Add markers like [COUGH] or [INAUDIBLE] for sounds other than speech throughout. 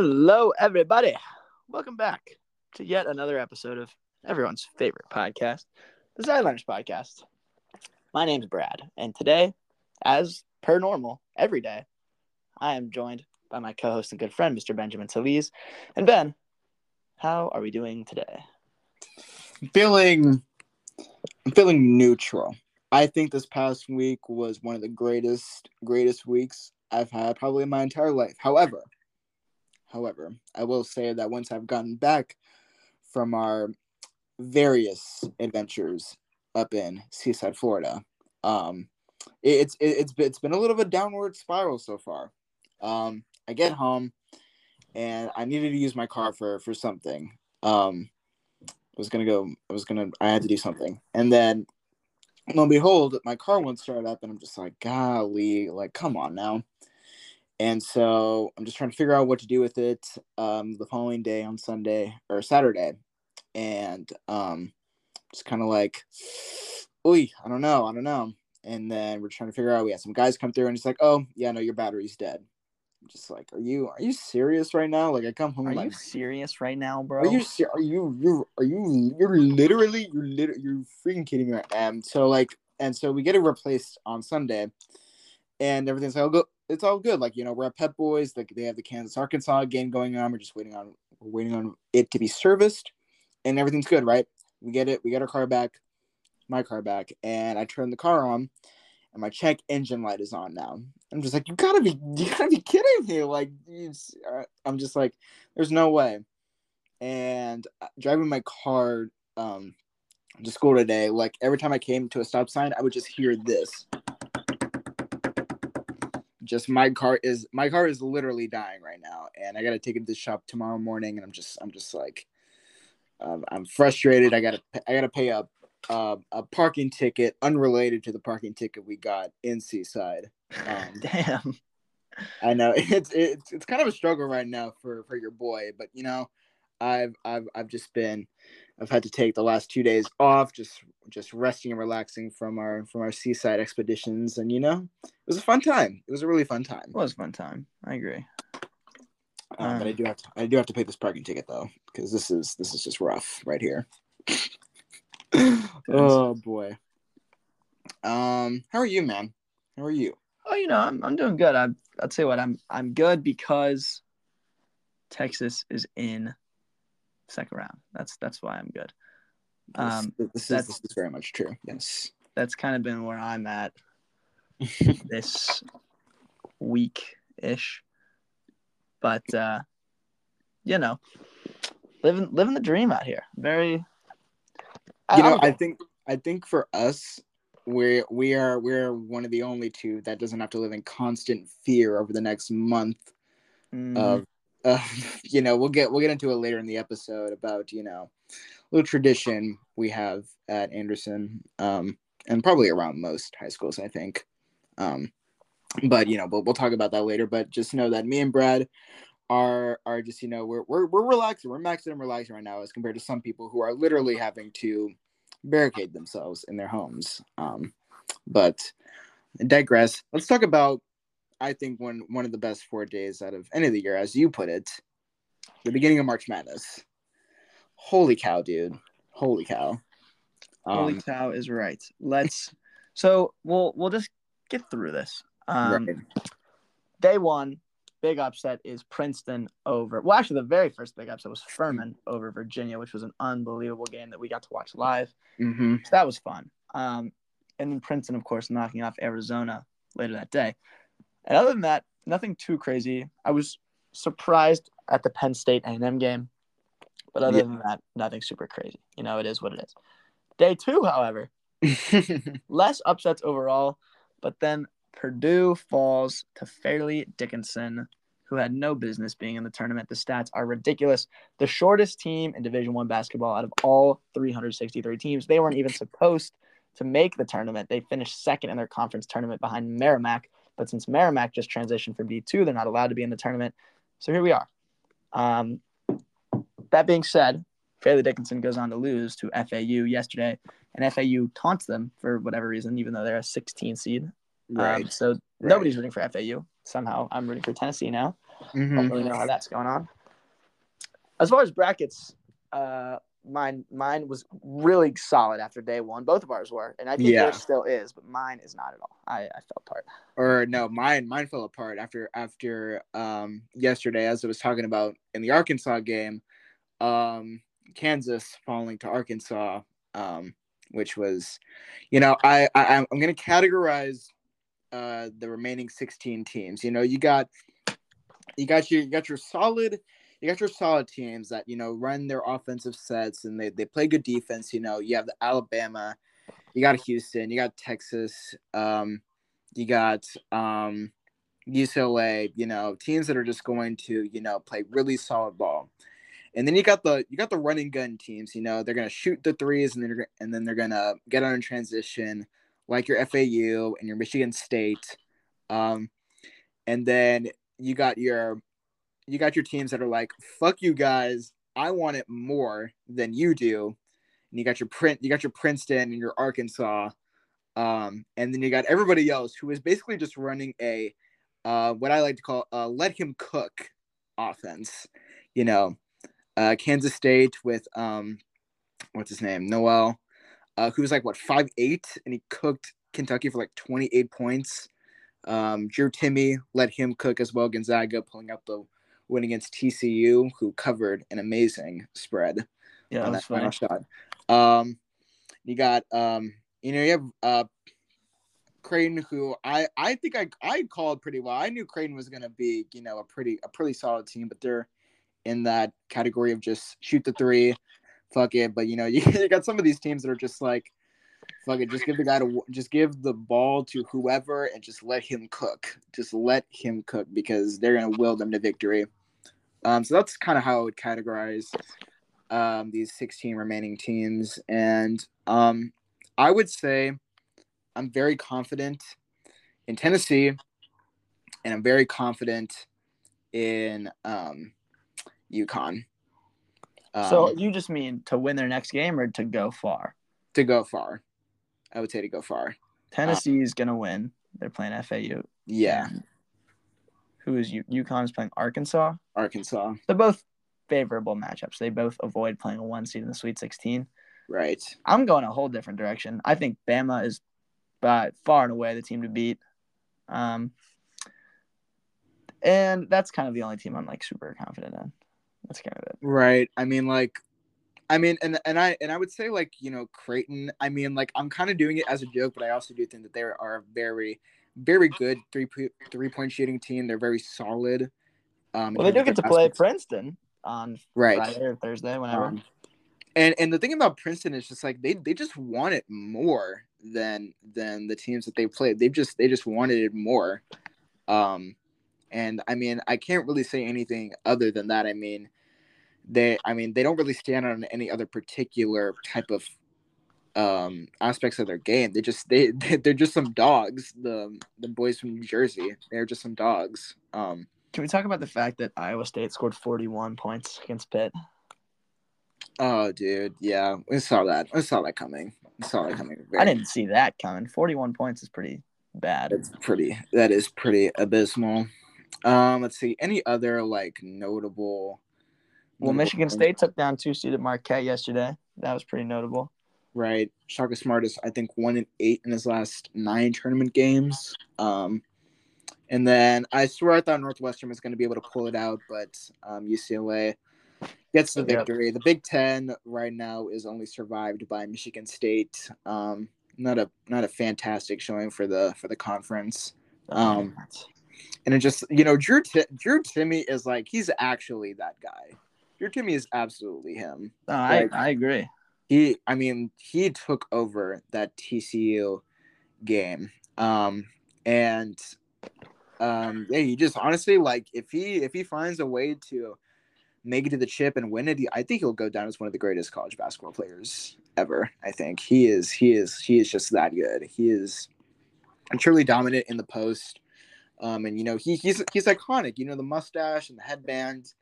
Hello, everybody. Welcome back to yet another episode of everyone's favorite podcast, the Sideliners Podcast. My name's Brad, and today, as per normal, every day, I am joined by my co host and good friend, Mr. Benjamin Solis. And Ben, how are we doing today? feeling I'm feeling neutral. I think this past week was one of the greatest greatest weeks I've had probably in my entire life. However, however, I will say that once I've gotten back from our various adventures up in Seaside, Florida, um, it, it's it, it's it's been a little bit of a downward spiral so far. Um, I get home, and I needed to use my car for for something. Um, I was gonna go. I was gonna. I had to do something, and then lo and behold, my car won't start up, and I'm just like, golly, like, come on now. And so I'm just trying to figure out what to do with it. Um, the following day on Sunday or Saturday, and um, just kind of like, oi, I don't know, I don't know. And then we're trying to figure out. We had some guys come through, and it's like, oh yeah, no, your battery's dead. I'm just like, are you are you serious right now? Like, I come home, Are like, you serious right now, bro? are you ser- are you you are you you're literally you're lit- you're freaking kidding me right and so like and so we get it replaced on Sunday and everything's all good it's all good like you know we're at Pep Boys like they have the Kansas Arkansas game going on we're just waiting on we're waiting on it to be serviced and everything's good right? We get it we get our car back my car back and I turn the car on and my check engine light is on now. I'm just like you gotta be [LAUGHS] you gotta be kidding me like uh, I'm just like there's no way. And uh, driving my car um to school today like every time i came to a stop sign i would just hear this just my car is my car is literally dying right now and i gotta take it to the shop tomorrow morning and i'm just i'm just like um, i'm frustrated i gotta i gotta pay a uh, a parking ticket unrelated to the parking ticket we got in seaside um, [LAUGHS] Damn. I know [LAUGHS] it's it's it's kind of a struggle right now for for your boy, but you know, I've I've I've just been I've had to take the last two days off, just just resting and relaxing from our from our seaside expeditions, and you know, it was a fun time. It was a really fun time. It was a fun time. I agree. Um, but I do have to I do have to pay this parking ticket though, because this is this is just rough right here. oh boy. Um, how are you, man? How are you? Oh, you know, I'm I'm doing good. I'm I'll tell you what, I'm I'm good because Texas is in second round. That's that's why I'm good. Um, this, this is this is very much true. Yes. That's kind of been where I'm at [LAUGHS] this week ish. But uh you know, living living the dream out here. Very you know I'm- i think i think for us we we are we're one of the only two that doesn't have to live in constant fear over the next month Mhm. of uh, [LAUGHS] you know we'll get we'll get into it later in the episode about you know little tradition we have at anderson um and probably around most high schools i think. Um but you know we'll, we'll talk about that later. But just know that me and brad are are just you know we're we're, we're relaxing we're maxing and relaxing right now as compared to some people who are literally having to barricade themselves in their homes. Um but digress. Let's talk about i think one one of the best four days out of any of the year as you put it the beginning of march madness holy cow dude holy cow Holy um, cow is right. Let's [LAUGHS] so we'll we'll just get through this. Um right. day one, big upset is Princeton over. Well, actually, the very first big upset was Furman over Virginia, which was an unbelievable game that we got to watch live. hmm So that was fun. Um, and then Princeton, of course, knocking off Arizona later that day. And other than that, nothing too crazy. I was surprised at the Penn State A&M game, but other Yeah. than that, nothing super crazy. You know, it is what it is. Day two, however, [LAUGHS] less upsets overall, but then Purdue falls to Fairleigh Dickinson, who had no business being in the tournament. The stats are ridiculous. The shortest team in Division One basketball out of all 363 teams. They weren't even supposed to make the tournament. They finished second in their conference tournament behind Merrimack. But since Merrimack just transitioned from D2, they're not allowed to be in the tournament. So here we are. Um, that being said, Fairleigh Dickinson goes on to lose to FAU yesterday, and FAU taunts them for whatever reason, even though they're a 16 seed. right Um, so nobody's rooting for FAU. Somehow I'm rooting for Tennessee now. Mhm. Don't really know how that's going on. As far as brackets, uh, mine mine was really solid after day one. Both of ours were, and I think Yeah. yours still is, but mine is not at all. I, I fell apart. Or no, mine mine fell apart after after um yesterday as I was talking about in the Arkansas game, um Kansas falling to Arkansas, um, which was, you know, I, I I'm I'm gonna categorize uh the remaining 16 teams. You know, you got you got your you got your solid you got your solid teams that you know run their offensive sets and they, they play good defense. You know, you have the Alabama, you got Houston, you got Texas, um, you got um, UCLA. You know, teams that are just going to you know play really solid ball. And then you got the you got the running gun teams. You know, they're gonna shoot the threes and then they're, and then they're gonna get on in transition, like your FAU and your Michigan State. Um, and then you got your you got your teams that are like, fuck you guys, I want it more than you do. And you got your print you got your Princeton and your Arkansas. Um, and then you got everybody else who is basically just running a uh what I like to call a let him cook offense. You know, uh Kansas State with um what's his name? Nowell, uh, who was like what five eight and he cooked Kentucky for like 28 points. Um, Drew Timme let him cook as well. Gonzaga pulling out the win against TCU, who covered an amazing spread Yeah, on that final shot. Um, you got um, you know, you have uh, Creighton, who I I think I I called pretty well. I knew Crane was gonna be you know a pretty a pretty solid team, but they're in that category of just shoot the three, fuck it. But you know, you, [LAUGHS] you got some of these teams that are just like. Fuck it, just give the guy to just give the ball to whoever and just let him cook. Just let him cook because they're gonna will them to victory. Um, so that's kind of how I would categorize um, these 16 remaining teams. And um, I would say I'm very confident in Tennessee, and I'm very confident in um, UConn. Um, So you just mean to win their next game or to go far? to go far, I would say to go far. Tennessee is gonna win. They're playing FAU. Yeah, Who is U- UConn is playing Arkansas. Arkansas, They're both favorable matchups. They both avoid playing a one seed in the Sweet 16. right? I'm going a whole different direction. I think Bama is by far and away the team to beat. Um, and that's kind of the only team I'm like super confident in. That's kind of it. Right. I mean, like, I mean, and and I and I would say like you know Creighton. I mean, like I'm kind of doing it as a joke, but I also do think that they are a very, very good three three point shooting team. They're very solid. Um, Well, they do get to play. Princeton on right. Friday or Thursday, whenever. Um, and and the thing about Princeton is just like they they just want it more than than the teams that they played. They've just they just wanted it more. Um, and I mean I can't really say anything other than that. I mean they I mean they don't really stand on any other particular type of um aspects of their game. They just [LAUGHS] they they're just some dogs. The the boys from New Jersey they're just some dogs. Um, Can we talk about the fact that Iowa State scored 41 points against Pitt? oh dude, yeah, we saw that. I saw that coming. I saw that coming. I didn't see that coming. 41 points is pretty bad. It's pretty. That is pretty abysmal. Um, let's see. Any other like notable? Well, notable Michigan? State took down two seeded Marquette yesterday. That was pretty notable. Right? Shaka Smart is I think one in eight in his last nine tournament games. Um, and then I swear I thought Northwestern was going to be able to pull it out, but um, UCLA gets the Yep. victory. The Big Ten right now is only survived by Michigan State. Um, not a not a fantastic showing for the for the conference. Um, and it just you know Drew Ti- Drew Timme is like he's actually that guy. Drew Timme is absolutely him. No, I, I agree. He I mean he took over that TCU game. Um and um yeah he just honestly like if he if he finds a way to make it to the chip and win it, I think he'll go down as one of the greatest college basketball players ever. I think he is he is he is just that good. He is truly dominant in the post. Um, and you know he he's he's iconic. You know the mustache and the headband.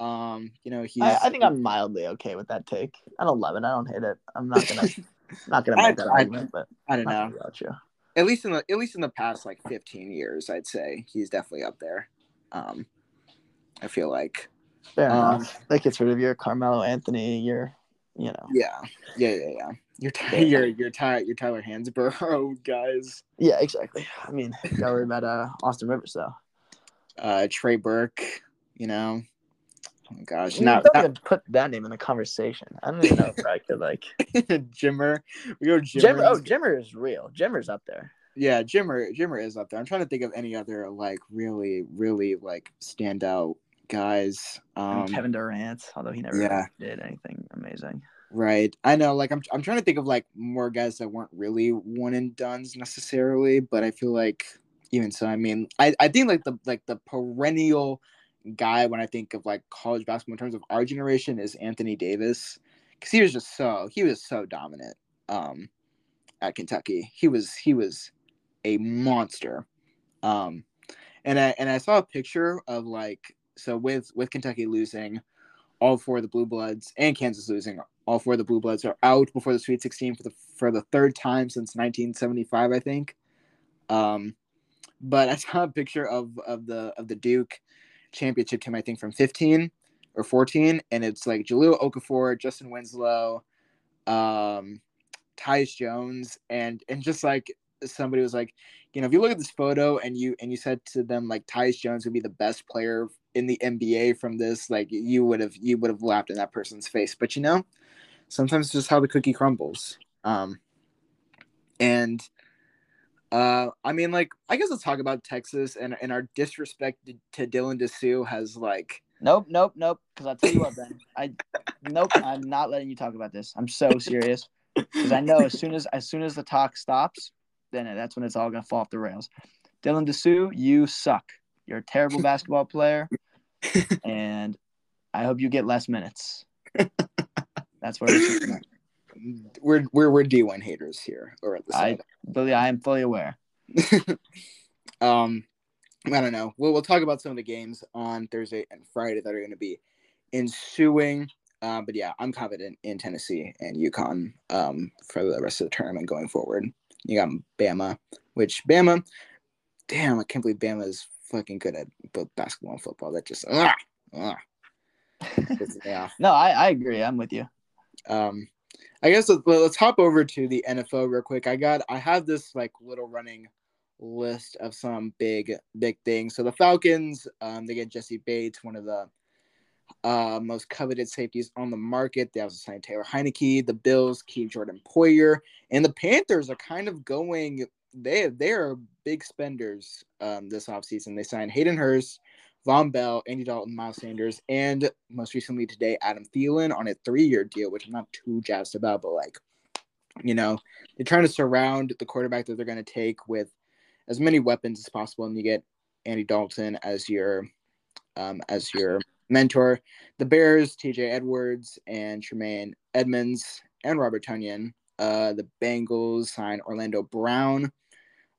Um, you know he's. I, I think I'm mildly okay with that take. I don't love it. I don't hate it. I'm not gonna [LAUGHS] not gonna I- make that I- argument, but I don't know. about you. At least in the at least in the past like 15 years, I'd say he's definitely up there. Um, I feel like. Fair Um, enough. That gets rid of your Carmelo Anthony, your, you know. Yeah, yeah, yeah, yeah. You're Ty- Yeah. you're you're Ty- you're Tyler Hansbrough, [LAUGHS] guys. Yeah, exactly. I mean, got worried about uh, Austin Rivers though. Uh, Trey Burke. You know. Gosh, You not, don't not even put that name in the conversation. I don't even know if I could like. [LAUGHS] Jimmer. We go Jimmer. Jimmer, oh, Jimmer is real. Jimmer's up there. Yeah, Jimmer. Jimmer is up there. I'm trying to think of any other like really, really like standout guys. Um, Kevin Durant, although he never yeah. did anything amazing. Right. I know. Like I'm. I'm trying to think of like more guys that weren't really one and duns necessarily, but I feel like even so. I mean, I I think like the like the perennial guy when I think of like college basketball in terms of our generation is Anthony Davis because he was just so he was so dominant. Um, at Kentucky, he was he was a monster. Um, and I and I saw a picture of like so with with Kentucky losing all four of the blue bloods and Kansas losing all four of the blue bloods are out before the Sweet 16 for the for the third time since 1975 I think um but I saw a picture of of the of the Duke championship team I think from 15 or 14 and it's like Jahlil Okafor Justise Winslow um Tyus Jones and and just like somebody was like you know if you look at this photo and you and you said to them like Tyus Jones would be the best player in the NBA from this, like you would have you would have laughed in that person's face. But you know, sometimes it's just how the cookie crumbles. Um, and uh, I mean, like I guess let's talk about Texas and and our disrespect to, to Dylan Disu has like Nope, nope, nope. Because I'll tell you what, Ben. I nope. I'm not letting you talk about this. I'm so serious because I know as soon as as soon as the talk stops, then that's when it's all gonna fall off the rails. Dylan Disu, you suck. You're a terrible basketball player, [LAUGHS] and I hope you get less minutes. That's what I'm saying. We're we're we're D one haters here or at the I believe I am fully aware. [LAUGHS] um, I don't know. We'll we'll talk about some of the games on Thursday and Friday that are going to be ensuing. Um, but yeah, I'm confident in Tennessee and UConn um, for the rest of the tournament going forward. You got Bama, which Bama, damn, I can't believe Bama is fucking good at both basketball and football. That just ah, ah, [LAUGHS] off. No, I, I agree. I'm with you. Um, I guess let's, hop over to the NFL real quick. I got I have this like little running list of some big big things. So the Falcons, um, they get Jessie Bates, one of the uh, most coveted safeties on the market. They also signed Taylor Heinicke. The Bills keep Jordan Poyer, and the Panthers are kind of going. They they are big spenders um, this offseason. They signed Hayden Hurst, Vonn Bell, Andy Dalton, Miles Sanders, and most recently today, Adam Thielen on a three-year deal, which I'm not too jazzed about, but like, you know, they're trying to surround the quarterback that they're going to take with as many weapons as possible, and you get Andy Dalton as your um, as your mentor. The Bears, T.J. Edwards and Tremaine Edmunds and Robert Tonyan. Uh, the Bengals sign Orlando Brown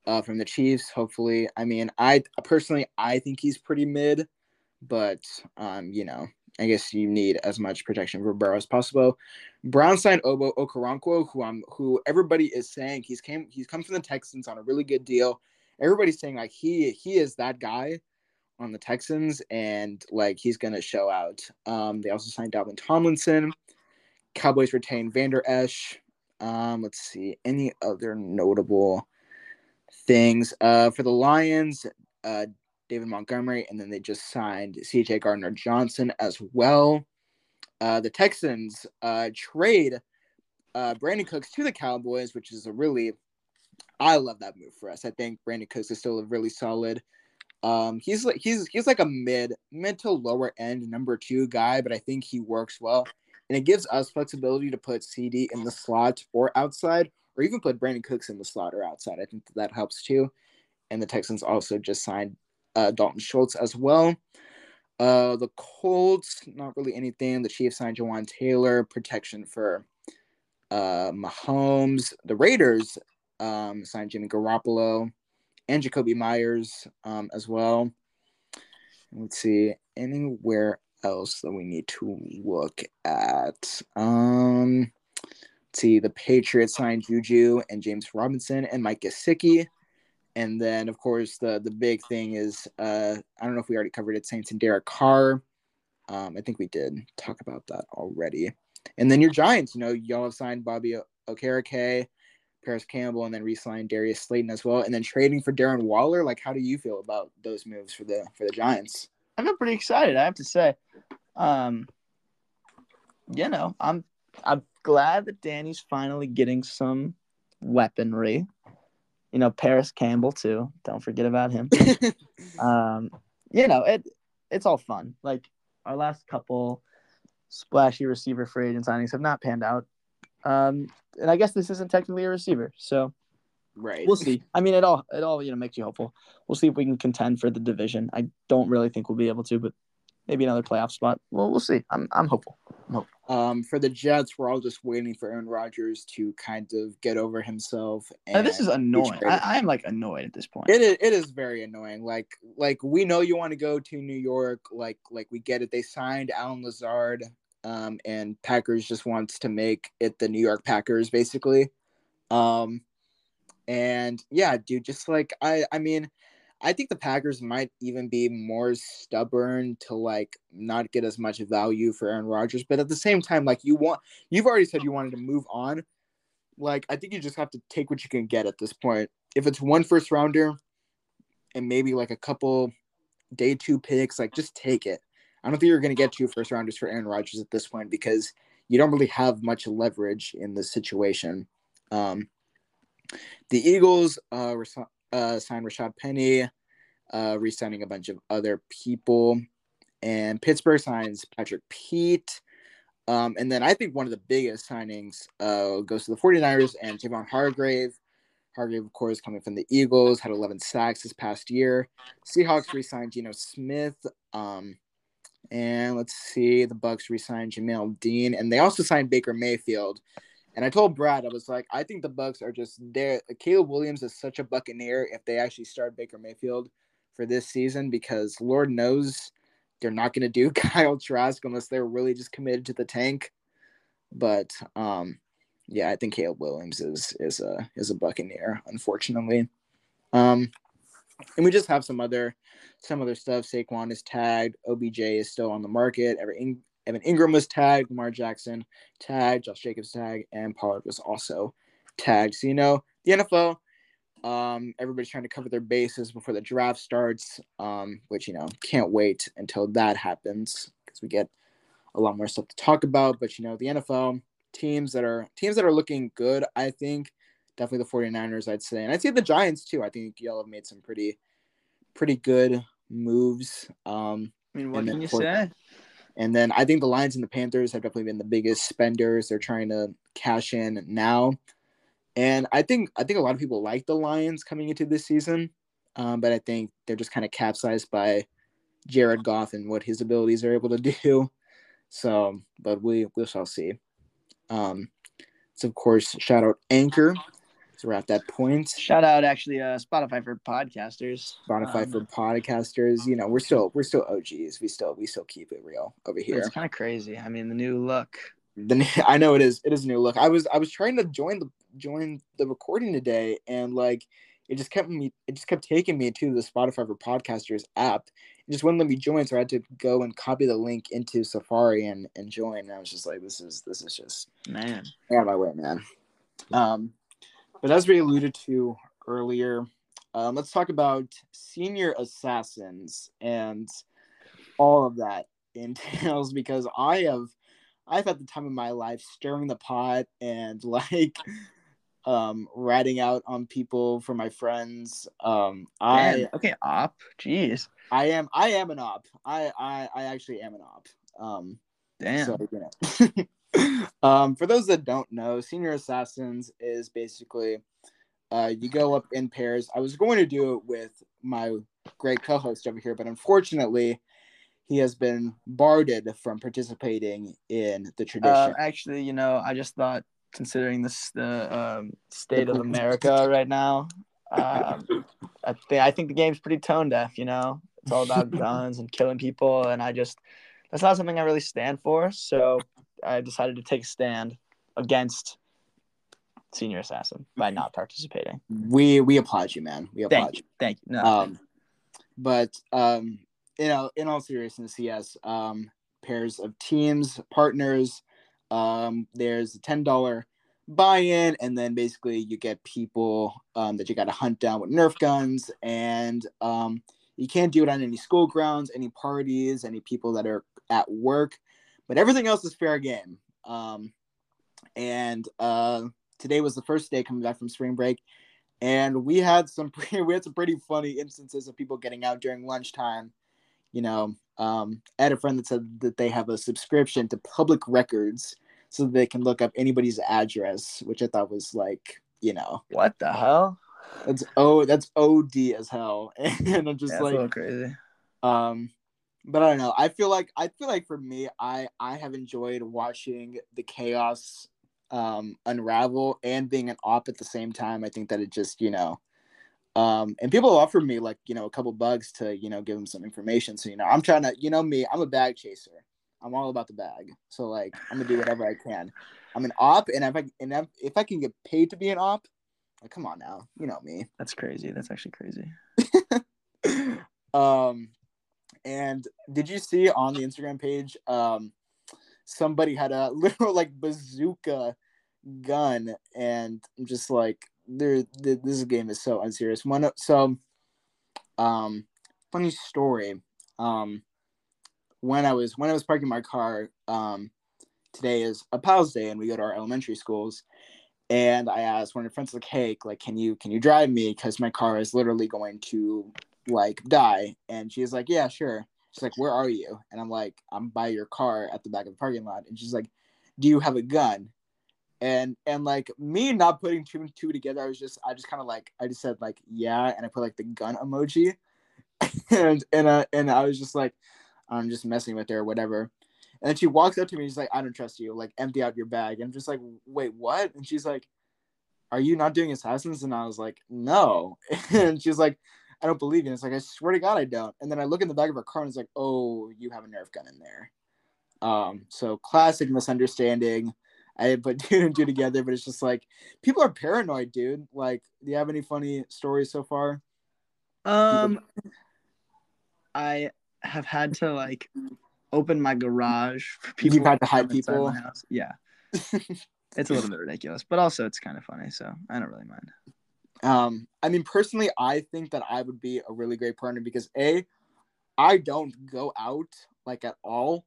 uh, from the Chiefs. Hopefully, I mean, I personally I think he's pretty mid, but um, you know, I guess you need as much protection for Burrow as possible. Brown signed Ogbo Okoronkwo, who I'm who everybody is saying he's came he's come from the Texans on a really good deal. Everybody's saying like he he is that guy on the Texans and like he's gonna show out. Um, they also signed Dalvin Tomlinson. Cowboys retain Vander Esch. Um, let's see any other notable things. Uh, for the Lions, uh, David Montgomery, and then they just signed CJ Gardner Johnson as well. Uh, the Texans uh, trade uh, Brandin Cooks to the Cowboys, which is a really, I love that move for us. I think Brandin Cooks is still a really solid. Um, he's like he's he's like a mid mid to lower end number two guy, but I think he works well, and it gives us flexibility to put CD in the slot or outside, or even put Brandin Cooks in the slot or outside. I think that, that helps too. And the Texans also just signed uh, Dalton Schultz as well. Uh, the Colts, not really anything. The Chiefs signed Jawaan Taylor, protection for uh, Mahomes. The Raiders um, signed Jimmy Garoppolo and Jakobi Meyers um, as well. Let's see, anywhere else that we need to look at. Um, see, the Patriots signed Juju and James Robinson and Mike Gesicki. And then, of course, the the big thing is uh, I don't know if we already covered it. Saints and Derek Carr. Um, I think we did talk about that already. And then your Giants, you know, y'all have signed Bobby Okereke, Parris Campbell, and then re-signed Darius Slayton as well. And then trading for Darren Waller. Like, how do you feel about those moves for the for the Giants? I feel pretty excited. I have to say, um, you know, I'm I'm glad that Danny's finally getting some weaponry. You know, Parris Campbell too. Don't forget about him. [LAUGHS] um, you know, it it's all fun. Like our last couple splashy receiver free agent signings have not panned out. Um, and I guess this isn't technically a receiver, so right. We'll see. I mean, it all it all you know makes you hopeful. We'll see if we can contend for the division. I don't really think we'll be able to, but maybe another playoff spot. Well, we'll see. I'm I'm hopeful. I'm hopeful. Um, for the Jets, we're all just waiting for Aaron Rodgers to kind of get over himself. And this is annoying. I, I am like annoyed at this point. It is. It is very annoying. Like like we know you want to go to New York. Like like we get it. They signed Allen Lazard. Um, and Packers just wants to make it the New York Packers basically. Um, and yeah, dude, just like I I mean I think the Packers might even be more stubborn to like not get as much value for Aaron Rodgers, but at the same time, like you want, you've already said you wanted to move on. Like I think you just have to take what you can get at this point. If it's one first rounder and maybe like a couple day two picks, like just take it. I don't think you're going to get two first rounders for Aaron Rodgers at this point because you don't really have much leverage in this situation. Um, the Eagles uh, uh, signed Rashad Penny, uh, re-signing a bunch of other people, and Pittsburgh signs Patrick Pete. Um, and then I think one of the biggest signings uh, goes to the 49ers and Javon Hargrave. Hargrave, of course, coming from the Eagles, had 11 sacks this past year. Seahawks re-signed Geno Smith. Um, and let's see, the Bucks re-signed Jamel Dean, and they also signed Baker Mayfield. And I told Brad, I was like, I think the Bucks are just there. Caleb Williams is such a Buccaneer if they actually start Baker Mayfield for this season because Lord knows they're not going to do [LAUGHS] Kyle Trask unless they're really just committed to the tank. But um, yeah, I think Caleb Williams is is a is a Buccaneer, unfortunately. Um, and we just have some other some other stuff. Saquon is tagged. OBJ is still on the market. Every Evan Engram was tagged, Lamar Jackson tagged, Josh Jacobs tagged, and Pollard was also tagged. So you know the NFL, um, everybody's trying to cover their bases before the draft starts, um, which you know can't wait until that happens because we get a lot more stuff to talk about. But you know the NFL teams that are teams that are looking good, I think definitely the 49ers, I'd say, and I'd say the Giants too. I think y'all have made some pretty pretty good moves. Um, I mean, what can you say? And then I think the Lions and the Panthers have definitely been the biggest spenders. They're trying to cash in now. And I think I think a lot of people like the Lions coming into this season, um, but I think they're just kind of capsized by Jared Goff and what his abilities are able to [LAUGHS] do. So, but we we shall see. Um, so of course, shout out Anchor so we're at that point. Shout out actually uh Spotify for podcasters. Spotify um, for podcasters. You know, we're still we're still OGs. We still we still keep it real over here. It's kind of crazy. I mean, the new look. The [LAUGHS] I know it is. It is a new look. I was I was trying to join the join the recording today, and like it just kept me. It just kept taking me to the Spotify for podcasters app. It just wouldn't let me join, so I had to go and copy the link into Safari and and join. And I was just like, this is this is just man. Out of my way, man. Um but as we alluded to earlier, um, let's talk about senior assassins and all of that [LAUGHS] entails because I have I've had the time of my life stirring the pot and [LAUGHS] like um ratting out on people for my friends. Um I Man, okay, op. Jeez. I am I am an op. I I, I actually am an op. Um Damn. So, you know. [LAUGHS] um, for those that don't know, Senior Assassins is basically uh, you go up in pairs. I was going to do it with my great co-host over here, but unfortunately, he has been barred from participating in the uh, tradition. Uh, actually, you know, I just thought, considering this the um, state of [LAUGHS] America right now, um, I think I think the game's pretty tone deaf. You know, it's all about [LAUGHS] guns and killing people, and I just that's not something I really stand for. So I decided to take a stand against Senior Assassin by not participating. We we applaud you, man. We applaud Thank you. Thank you. No, Um, but um, you know, in all seriousness, yes. Um, pairs of teams, partners. Um, there's a ten dollar buy-in, and then basically you get people um, that you got to hunt down with Nerf guns, and um, you can't do it on any school grounds, any parties, any people that are at work, but everything else is fair game. Um, and uh, today was the first day coming back from spring break, and we had some pretty, [LAUGHS] we had some pretty funny instances of people getting out during lunchtime. You know, um, I had a friend that said that they have a subscription to public records so that they can look up anybody's address, which I thought was like, you know, what the hell? that's oh that's OD as hell. [LAUGHS] And I'm just That's like, crazy. um, but I don't know. I feel like I feel like for me, I I have enjoyed watching the chaos um unravel and being an op at the same time. I think that it just you know, um, and people offer me like you know a couple bugs to you know give them some information. So you know, I'm trying to you know me, I'm a bag chaser. I'm all about the bag. So like I'm gonna do whatever I can. I'm an op, and if I and if, if I can get paid to be an op, like come on now, you know me. That's crazy. That's actually crazy. [LAUGHS] um and did you see on the instagram page um somebody had a [LAUGHS] literal like bazooka gun? And i'm just like there this game is so unserious. One so um funny story. Um when i was when i was parking my car um today is a pals day and we go to our elementary schools. And i asked one of the friends like hey like can you can you drive me? Because my car is literally going to like die. And she's like yeah sure. She's like where are you? And i'm like i'm by your car at the back of the parking lot. And she's like do you have a gun? And and like me not putting two and two together i was just i just kind of like i just said like yeah and i put like the gun emoji. [LAUGHS] And and uh, and i was just like i'm just messing with her or whatever. And then she walks up to me she's like i don't trust you. Like empty out your bag. And i'm just like wait what? And she's like are you not doing assassins? And i was like no. [LAUGHS] And she's like I don't believe you. And it's like, I swear to God, I don't. And then I look in the back of her car and it's like, oh, you have a Nerf gun in there. Um, so classic misunderstanding. I put [LAUGHS] two and two together, but it's just like people are paranoid, dude. Like, do you have any funny stories so far? Um, I have had to like open my garage for people. You've had to hide people? my house. Yeah, [LAUGHS] it's a little bit ridiculous, but also it's kind of funny, so I don't really mind. Um, I mean, personally, I think that I would be a really great partner because a, I don't go out like at all.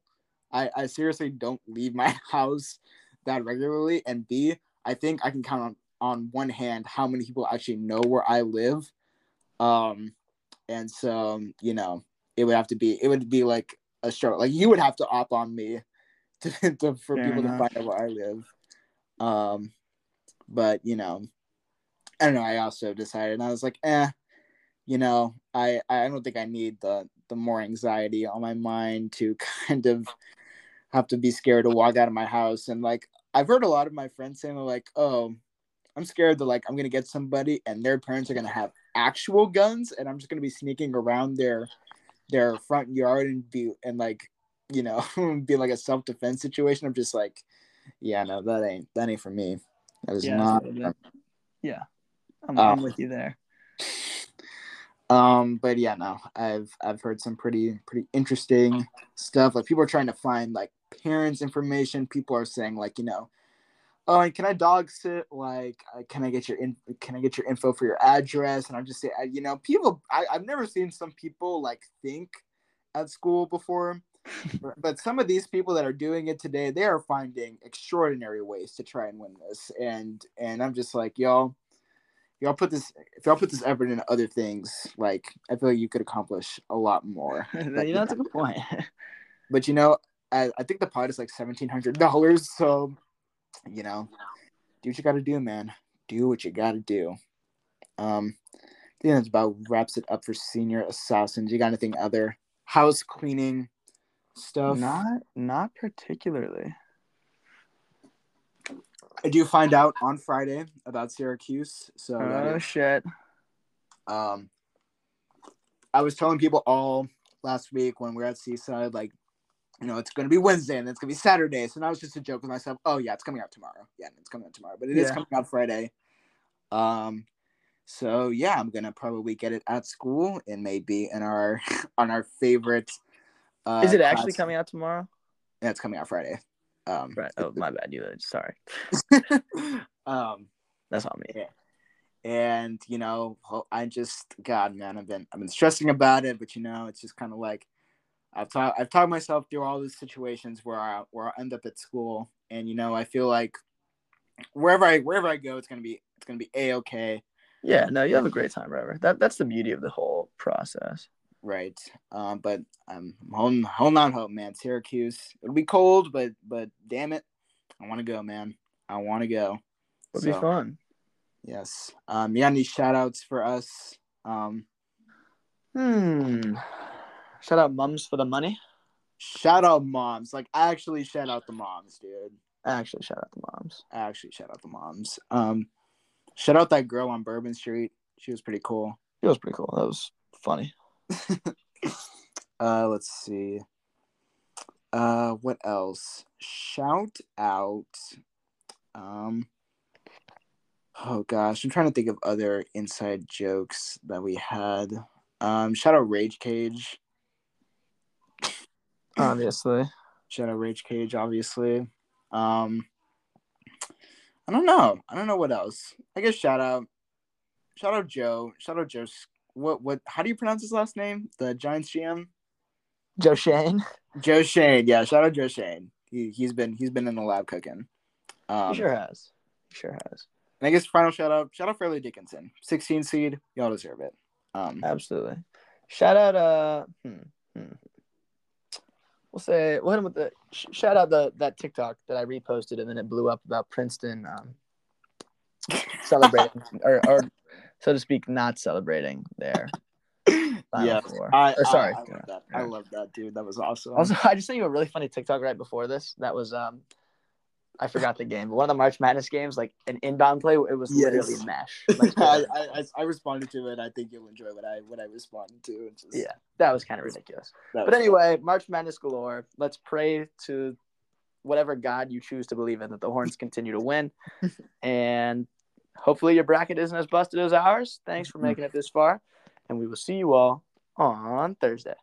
I, I seriously don't leave my [LAUGHS] house that regularly, and b, I think I can count on on one hand how many people actually know where I live. Um, and so you know, it would have to be it would be like a struggle. Like you would have to op on me [LAUGHS] to, to for Fair people enough. to find out where I live. Um, but you know, I don't know. I also decided, and I was like, eh, you know, I I don't think I need the the more anxiety on my mind to [LAUGHS] kind of have to be scared to walk out of my house. And like, I've heard a lot of my friends saying, like, oh, I'm scared that like I'm gonna get somebody and their parents are gonna have actual guns, and I'm just gonna be sneaking around their their front yard and be and like, you know, [LAUGHS] be like a self defense situation. I'm just like, yeah, no, that ain't that ain't for me. That is Yeah, not. Yeah, I'm, Uh, I'm with you there. Um, but yeah, no, I've I've heard some pretty pretty interesting stuff. Like people are trying to find like parents' information. People are saying like, you know, oh, and can I dog sit? Like, uh, can I get your in? Can I get your info for your address? And I'm just saying, you know, people. I, I've never seen some people like think at school before. [LAUGHS] but- but some of these people that are doing it today, they are finding extraordinary ways to try and win this. And and I'm just like, y'all, y'all put this if y'all put this effort into other things, like I feel like you could accomplish a lot more. [LAUGHS] you know, that's a good point. [LAUGHS] But you know, I, I think the pot is like seventeen hundred dollars. So, you know, do what you got to do, man. Do what you got to do. Um, I think that's about wraps it up for senior assassins. You got anything other house cleaning stuff? not not particularly. I do find out on Friday about Syracuse. So Oh is- shit. um, I was telling people all last week when we were at Seaside, like you know, it's going to be Wednesday and it's going to be Saturday. So now it's just a joke with myself. Oh yeah, it's coming out tomorrow. Yeah, it's coming out tomorrow, but it is Yeah. coming out Friday. Um, so yeah, I'm gonna probably get it at school and maybe in our [LAUGHS] on our favorite. Uh, Is it actually class- coming out tomorrow? Yeah, it's coming out Friday. Um, Right. Oh, my bad. You. Age, sorry. [LAUGHS] um, That's on me. Yeah. and you know i just god man i've been i've been stressing about it but you know it's just kind of like i've talked i've talked myself through all these situations where i where i end up at school and you know i feel like wherever i wherever i go it's gonna be it's gonna be a-okay Yeah. No, you have a great time, Trevor. That that's the beauty of the whole process. Right um but i'm holding holding on hope man syracuse it'll be cold but but damn it i want to go man i want to go It'll be fun. yes um you got any shout outs for us um Hmm. Shout out mums for the money. Shout out moms. Like I actually shout out the moms, dude. Actually, shout out the moms. Actually shout out the moms. Um shout out that girl on Bourbon Street. She was pretty cool. She was pretty cool. That was funny. [LAUGHS] Uh let's see. Uh what else? Shout out um Oh gosh, I'm trying to think of other inside jokes that we had. Um shout out Rage Cage. Obviously. [LAUGHS] Shout out Rage Cage, obviously. Um, I don't know. I don't know what else. I guess shout out, shout out Joe. Shout out Joe. What what? How do you pronounce his last name? The Giants GM. Joe Schoen. Joe Schoen. Yeah, shout out Joe Schoen. He he's been he's been in the lab cooking. Um, he sure has. He sure has. And I guess final shout out shout out Fairleigh Dickinson, 16 seed. Y'all deserve it. Um, Absolutely. Shout out. Uh. Hmm, hmm. We'll say we'll hit him with the sh- shout out the that TikTok that I reposted and then it blew up about Princeton um, [LAUGHS] celebrating or, or so to speak not celebrating there. [COUGHS] Yeah, I, or sorry. I, I love that. I love that, dude. That was awesome. Also, [LAUGHS] I just sent you a really funny TikTok right before this. That was um, I forgot the game, but one of the March Madness games, like an inbound play, it was Yes. literally mesh. [LAUGHS] Like, I, I, I- responded to it. I think you'll enjoy what I what I responded to. Just, yeah, that was kind of ridiculous. But anyway, March Madness galore. Let's pray to whatever God you choose to believe in that the Horns continue to win, [LAUGHS] and hopefully your bracket isn't as busted as ours. Thanks for making it this far, and we will see you all on Thursday.